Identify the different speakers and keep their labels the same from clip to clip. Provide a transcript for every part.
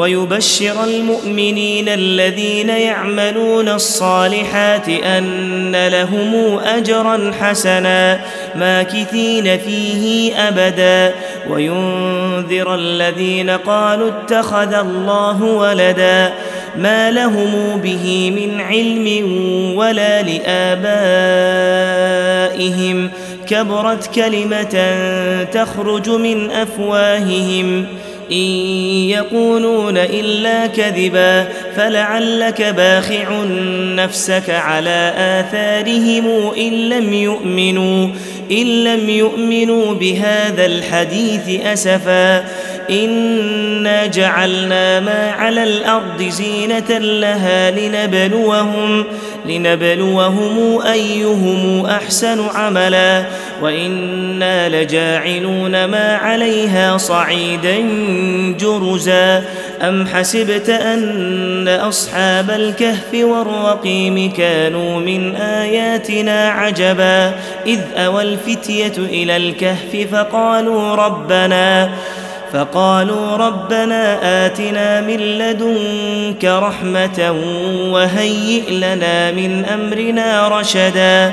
Speaker 1: ويبشر المؤمنين الذين يعملون الصالحات أن لهم أجرا حسنا ماكثين فيه أبدا. وينذر الذين قالوا اتخذ الله ولدا ما لهم به من علم ولا لآبائهم. كبرت كلمة تخرج من أفواههم. إن يقولون إلا كذبا فلعلك باخع نفسك على آثارهم إن لم يؤمنوا إن لم يؤمنوا بهذا الحديث أسفا. إنا جعلنا ما على الأرض زينة لها لنبلوهم لنبلوهم أيهم أحسن عملا. وإنا لجاعلون ما عليها صعيدا جرزا. أم حسبت أن أصحاب الكهف والرقيم كانوا من آياتنا عجبا. إذ أوى الفتية إلى الكهف فقالوا ربنا فقالوا ربنا آتنا من لدنك رحمة وهيئ لنا من أمرنا رشدا.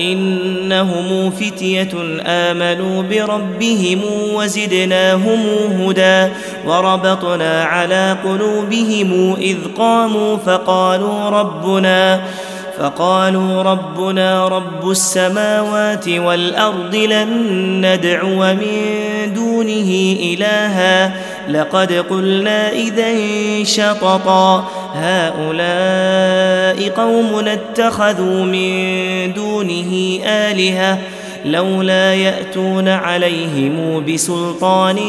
Speaker 1: إنهم فتية آمنوا بربهم وزدناهم هدى وربطنا على قلوبهم إذ قاموا فقالوا ربنا فقالوا ربنا رب السماوات والأرض لن ندعو من دونه إلها. لقد قلنا إذا شططا. هؤلاء قوم اتخذوا من دونه آلهة. لولا يأتون عليهم بسلطان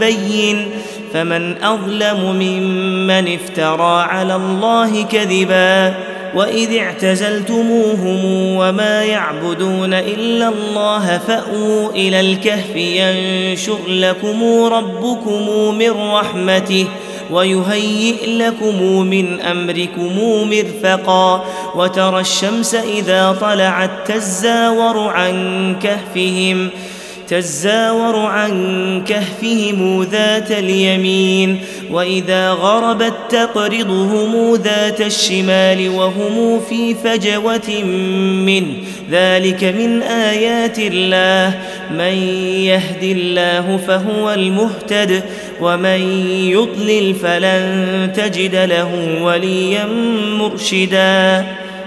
Speaker 1: بين. فمن أظلم ممن افترى على الله كذبا. وإذ اعتزلتموهم وما يعبدون إلا الله فأووا إلى الكهف ينشر لكم ربكم من رحمته ويهيئ لكم من أمركم مرفقا وترى الشمس إذا طلعت تزاور عن كهفهم تزاور عن كهفهم ذات اليمين وإذا غربت تقرضهم ذات الشمال وهم في فجوة من ذلك من آيات الله. من يهد الله فهو المهتد ومن يضلل فلن تجد له وليا مرشدا.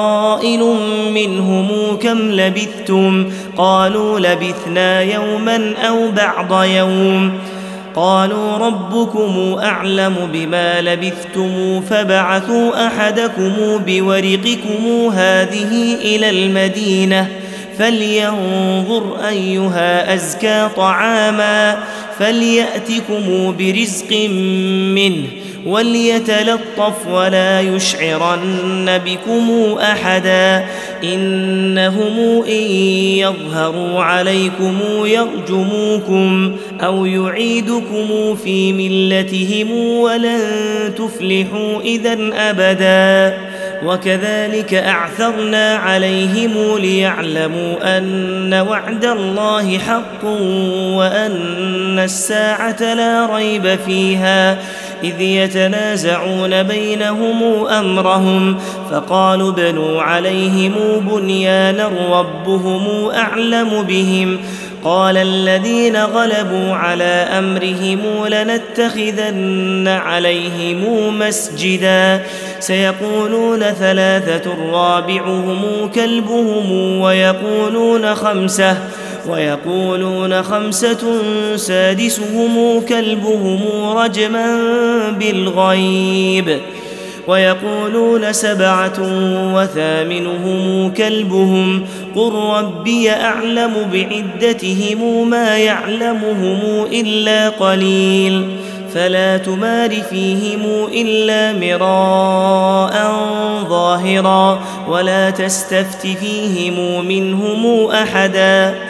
Speaker 1: قائل منهم كم لبثتم؟ قالوا لبثنا يوما أو بعض يوم. قالوا ربكم أعلم بما لبثتم فبعثوا أحدكم بورقكم هذه إلى المدينة فلينظر أيها أزكى طعاما فليأتكم برزق منه. وليتلطف ولا يشعرن بكم أحدا إنهم إن يظهروا عليكم يرجموكم أو يعيدكم في ملتهم ولن تفلحوا إذا أبدا وكذلك أعثرنا عليهم ليعلموا أن وعد الله حق وأن الساعة لا ريب فيها إذ يتنازعون بينهم أمرهم فقالوا بنوا عليهم بنيانا ربهم أعلم بهم. قال الذين غلبوا على أمرهم لنتخذن عليهم مسجدا. سيقولون ثلاثة رابعهم كلبهم ويقولون خمسة. ويقولون خمسة سادسهم كلبهم رجما بالغيب ويقولون سبعة وثامنهم كلبهم قل ربي أعلم بعدتهم ما يعلمهم إلا قليل فلا تمار فيهم إلا مراء ظاهرا ولا تستفت فيهم منهم أحدا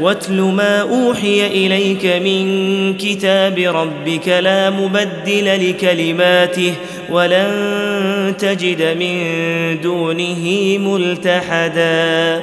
Speaker 1: واتل ما أوحي إليك من كتاب ربك لا مبدل لكلماته ولن تجد من دونه ملتحدا.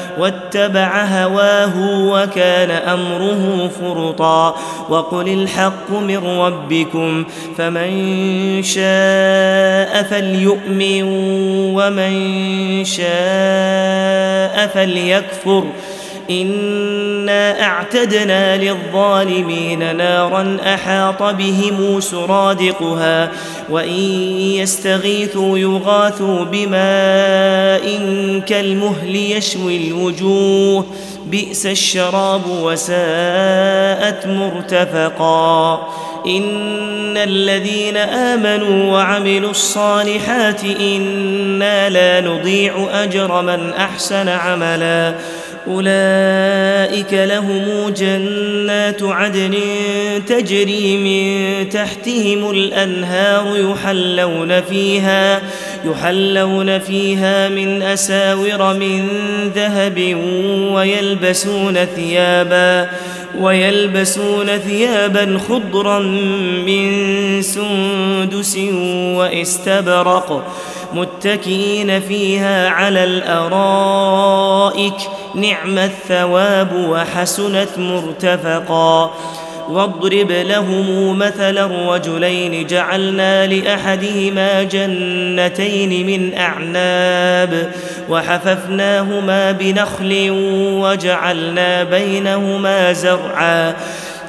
Speaker 1: واتبع هواه وكان أمره فرطا وقل الحق من ربكم فمن شاء فليؤمن ومن شاء فليكفر انا اعتدنا للظالمين نارا احاط بهم سرادقها وان يستغيثوا يغاثوا بماء كالمهل يشوي الوجوه بئس الشراب وساءت مرتفقا ان الذين امنوا وعملوا الصالحات أنا لا نضيع اجر من احسن عملا أولئك لهم جنات عدن تجري من تحتهم الأنهار يحلون فيها يحلون فيها من أساور من ذهب ويلبسون ثيابا ويلبسون ثيابا خضرا من سندس واستبرق متكئين فيها على الأرائك نعم الثواب وحسنت مرتفقا. واضرب لهم مثلا رجلين جعلنا لأحدهما جنتين من أعناب وحففناهما بنخل وجعلنا بينهما زرعا.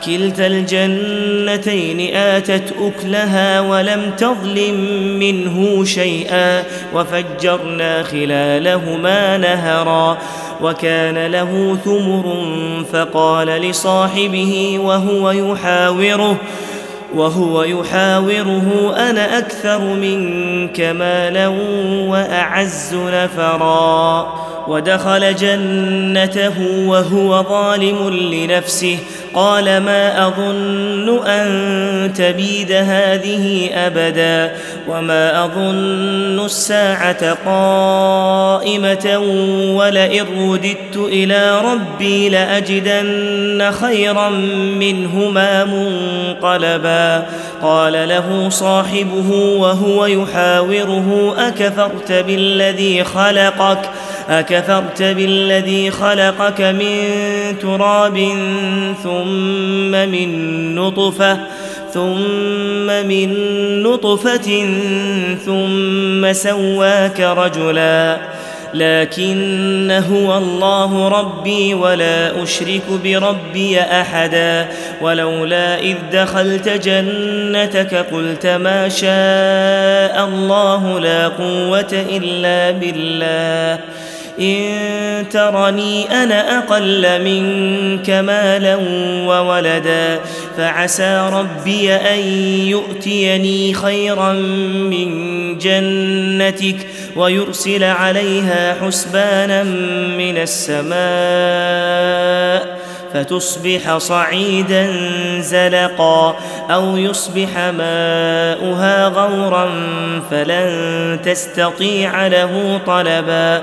Speaker 1: كلتا الجنتين آتت أكلها ولم تظلم منه شيئا وفجرنا خلالهما نهرا وكان له ثمر فقال لصاحبه وهو يحاوره وهو يحاوره أنا أكثر منك مالا وأعز نفرا ودخل جنته وهو ظالم لنفسه قال ما أظن أن تبيد هذه أبدا وما أظن الساعة قائمة ولئن رددت إلى ربي لأجدن خيرا منهما منقلبا. قال له صاحبه وهو يحاوره أكفرت بالذي خلقك؟ أكفرت بالذي خلقك من تراب ثم من نطفه ثم من نطفه ثم سواك رجلا لكن هو الله ربي ولا اشرك بربي احدا ولولا اذ دخلت جنتك قلت ما شاء الله لا قوه الا بالله إن ترني أنا أقل منك مالا وولدا فعسى ربي أن يؤتيني خيرا من جنتك ويرسل عليها حسبانا من السماء فتصبح صعيدا زلقا أو يصبح ماؤها غورا فلن تستطيع له طلبا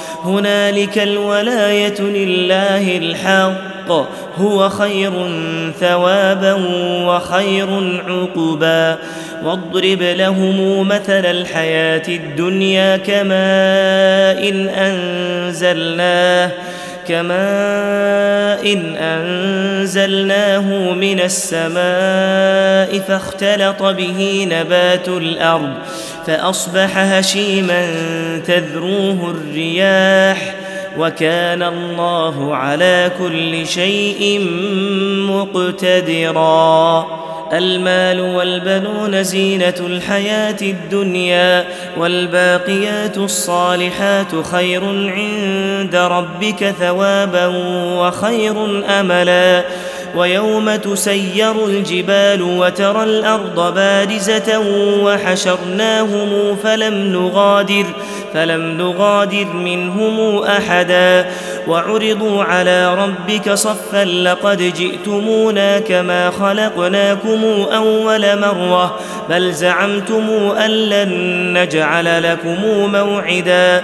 Speaker 1: هنالك الولاية لله الحق هو خير ثوابا وخير عقبا. واضرب لهم مثل الحياة الدنيا كماء إن أنزلناه. كماء إن أنزلناه من السماء فاختلط به نبات الأرض فأصبح هشيما تذروه الرياح وكان الله على كل شيء مقتدرا المال والبنون زينة الحياة الدنيا والباقيات الصالحات خير عند ربك ثوابا وخير أملا. ويوم تسير الجبال وترى الأرض بارزة وحشرناهم فلم نغادر. فلم نغادر منهم أحدا. وعرضوا على ربك صفا لقد جئتمونا كما خلقناكم أول مرة. بل زعمتم أن لن نجعل لكم موعدا.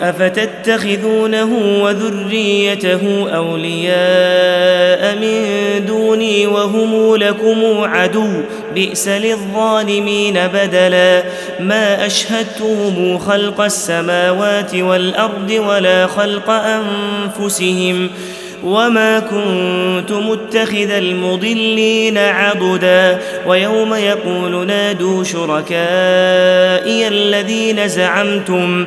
Speaker 1: أفتتخذونه وذريته أولياء من دوني وهم لكم عدو بئس للظالمين بدلا ما أشهدتهم خلق السماوات والأرض ولا خلق أنفسهم وما كنت متخذ المضلين عضدا ويوم يقول نادوا شركائي الذين زعمتم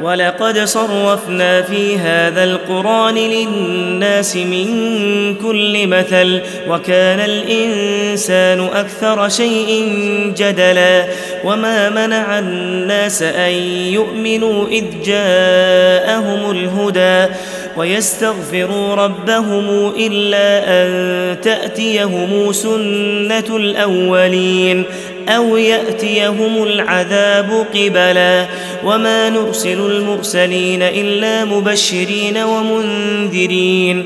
Speaker 1: ولقد صرفنا في هذا القرآن للناس من كل مثل وكان الإنسان أكثر شيء جدلا وما منع الناس أن يؤمنوا إذ جاءهم الهدى ويستغفروا ربهم إلا أن تأتيهم سنة الأولين. أو ياتيهم العذاب قبلا وما نرسل المرسلين الا مبشرين ومنذرين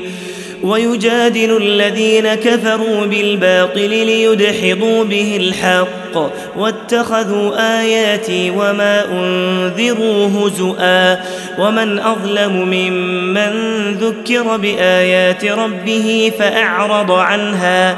Speaker 1: ويجادل الذين كفروا بالباطل ليدحضوا به الحق واتخذوا اياتي وما انذروا هزؤا ومن اظلم ممن ذكر بايات ربه فاعرض عنها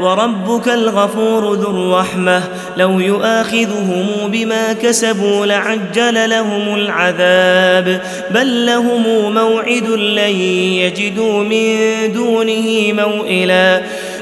Speaker 1: وربك الغفور ذو الرحمة. لو يؤاخذهم بما كسبوا لعجل لهم العذاب. بل لهم موعد لن يجدوا من دونه موئلا.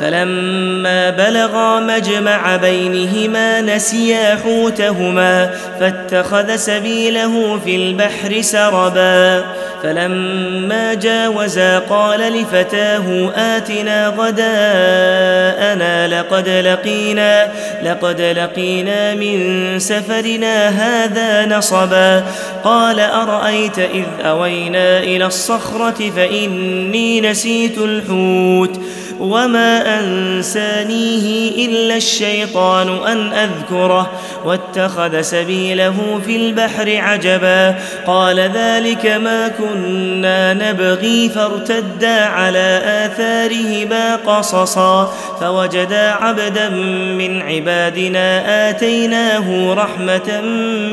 Speaker 1: فلما بلغا مجمع بينهما نسيا حوتهما فاتخذ سبيله في البحر سربا. فلما جاوزا قال لفتاه آتنا غداءنا لقد لقينا لقد لقينا من سفرنا هذا نصبا. قال أرأيت إذ أوينا إلى الصخرة فإني نسيت الحوت. وما انسانيه الا الشيطان ان اذكره واتخذ سبيله في البحر عجبا قال ذلك ما كنا نبغي فارتدا على اثارهما قصصا فوجدا عبدا من عبادنا اتيناه رحمه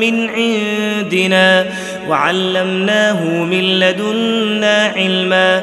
Speaker 1: من عندنا وعلمناه من لدنا علما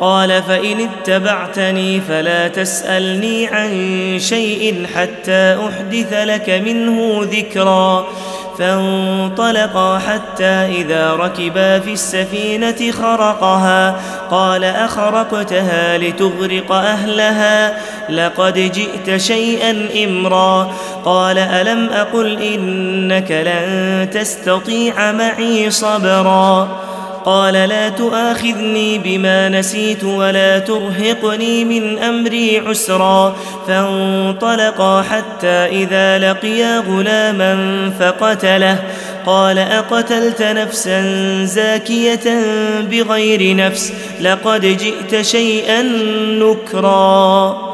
Speaker 1: قال فإن اتبعتني فلا تسألني عن شيء حتى أحدث لك منه ذكرا. فانطلقا حتى إذا ركبا في السفينة خرقها. قال أخرقتها لتغرق أهلها. لقد جئت شيئا إمرا. قال ألم أقل إنك لن تستطيع معي صبرا. قال لا تؤاخذني بما نسيت ولا ترهقني من أمري عسرا. فانطلقا حتى إذا لقيا غلاما فقتله. قال أقتلت نفسا زاكية بغير نفس. لقد جئت شيئا نكرا.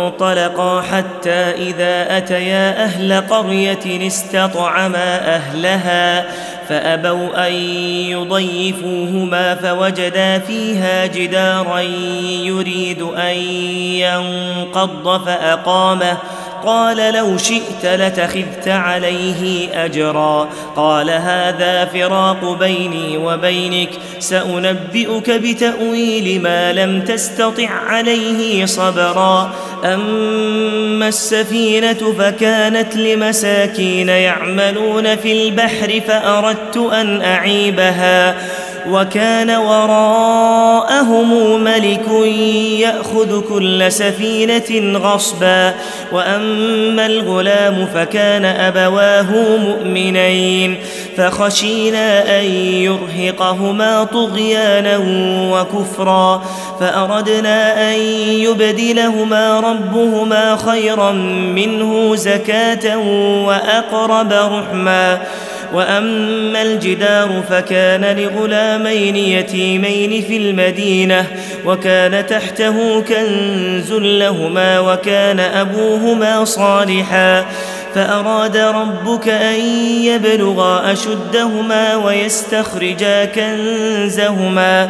Speaker 1: فانطلقا حتى إذا أتيا أهل قرية استطعما أهلها فأبوا أن يضيفوهما فوجدا فيها جدارا يريد أن ينقض فأقامه. قال لو شئت لتخذت عليه أجرا. قال هذا فراق بيني وبينك سأنبئك بتأويل ما لم تستطع عليه صبرا. أما السفينة فكانت لمساكين يعملون في البحر فأردت أن أعيبها وكان وراءهم ملك يأخذ كل سفينة غصبا وأما الغلام فكان أبواه مؤمنين فخشينا أن يرهقهما طغيانا وكفرا فأردنا أن يبدلهما ربهما خيرا منه زكاة وأقرب رحما. وأما الجدار فكان لغلامين يتيمين في المدينة وكان تحته كنز لهما وكان أبوهما صالحا فأراد ربك أن يبلغا أشدهما ويستخرجا كنزهما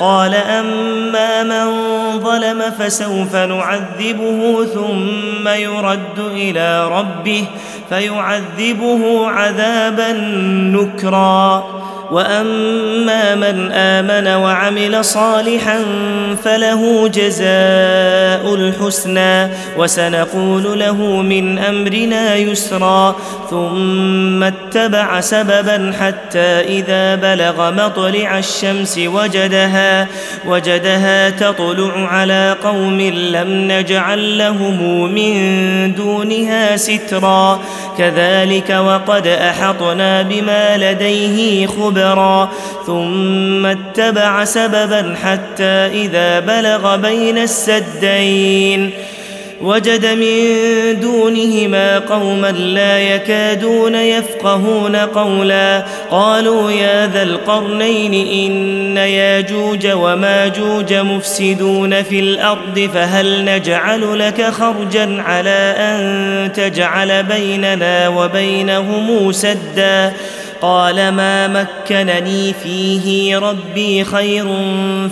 Speaker 1: قال أما من ظلم فسوف نعذبه ثم يرد إلى ربه فيعذبه عذابا نكرا. وأما من آمن وعمل صالحا فله جزاء الحسنى وسنقول له من أمرنا يسرا ثم اتبع سببا حتى إذا بلغ مطلع الشمس وجدها وجدها تطلع على قوم لم نجعل لهم من دونها سترا كذلك وقد أحطنا بما لديه خبرا ثم اتبع سببا حتى إذا بلغ بين السدين. وجد من دونهما قوما لا يكادون يفقهون قولا. قالوا يا ذا القرنين إن ياجوج وماجوج مفسدون في الأرض فهل نجعل لك خرجا على أن تجعل بيننا وبينهم سدا؟ قال ما مكنني فيه ربي خير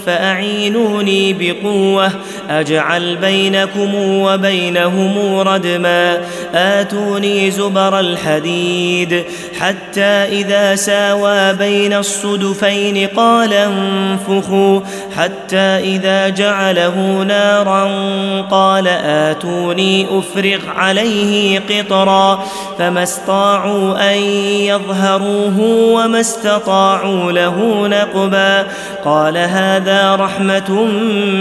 Speaker 1: فأعينوني بقوة أجعل بينكم وبينهم ردما آتوني زبر الحديد حتى إذا ساوى بين الصدفين قال انفخوا حتى إذا جعله نارا قال آتوني أفرغ عليه قطرا فما استطاعوا أن يظهروه وما استطاعوا له نقبا. قال هذا رحمة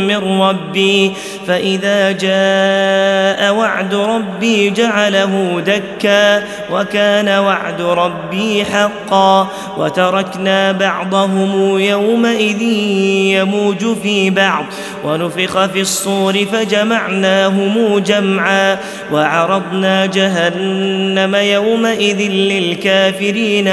Speaker 1: من ربي. فإذا جاء وعد ربي جعله دكا. وكان وعد ربي حقا. وتركنا بعضهم يومئذ يموج في بعض. ونفخ في الصور فجمعناهم جمعا. وعرضنا جهنم يومئذ للكافرين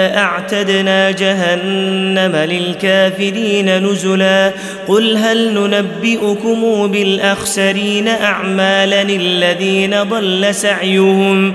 Speaker 1: أعتدنا جهنم للكافرين نزلا قل هل ننبئكم بالأخسرين أعمالا الذين ضل سعيهم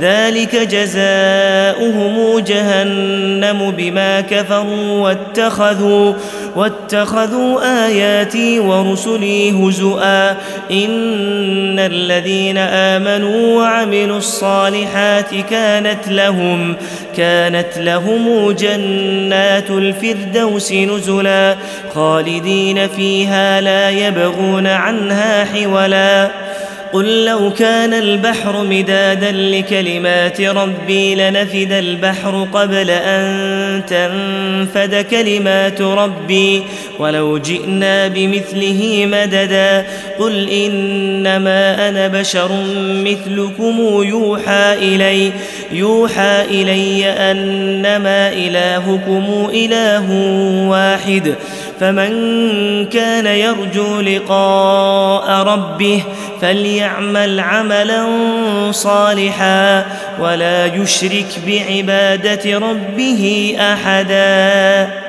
Speaker 1: ذلك جزاؤهم جهنم بما كفروا واتخذوا واتخذوا آياتي ورسلي هزؤا. إن الذين آمنوا وعملوا الصالحات كانت لهم كانت لهم جنات الفردوس نزلا خالدين فيها لا يبغون عنها حولا. قل لو كان البحر مدادا لكلمات ربي لنفد البحر قبل أن تنفد كلمات ربي ولو جئنا بمثله مددا قل إنما أنا بشر مثلكم يوحى إلي يوحى إلي أنما إلهكم إله واحد فمن كان يرجو لقاء ربه فليعمل عملا صالحا ولا يشرك بعبادة ربه أحدا.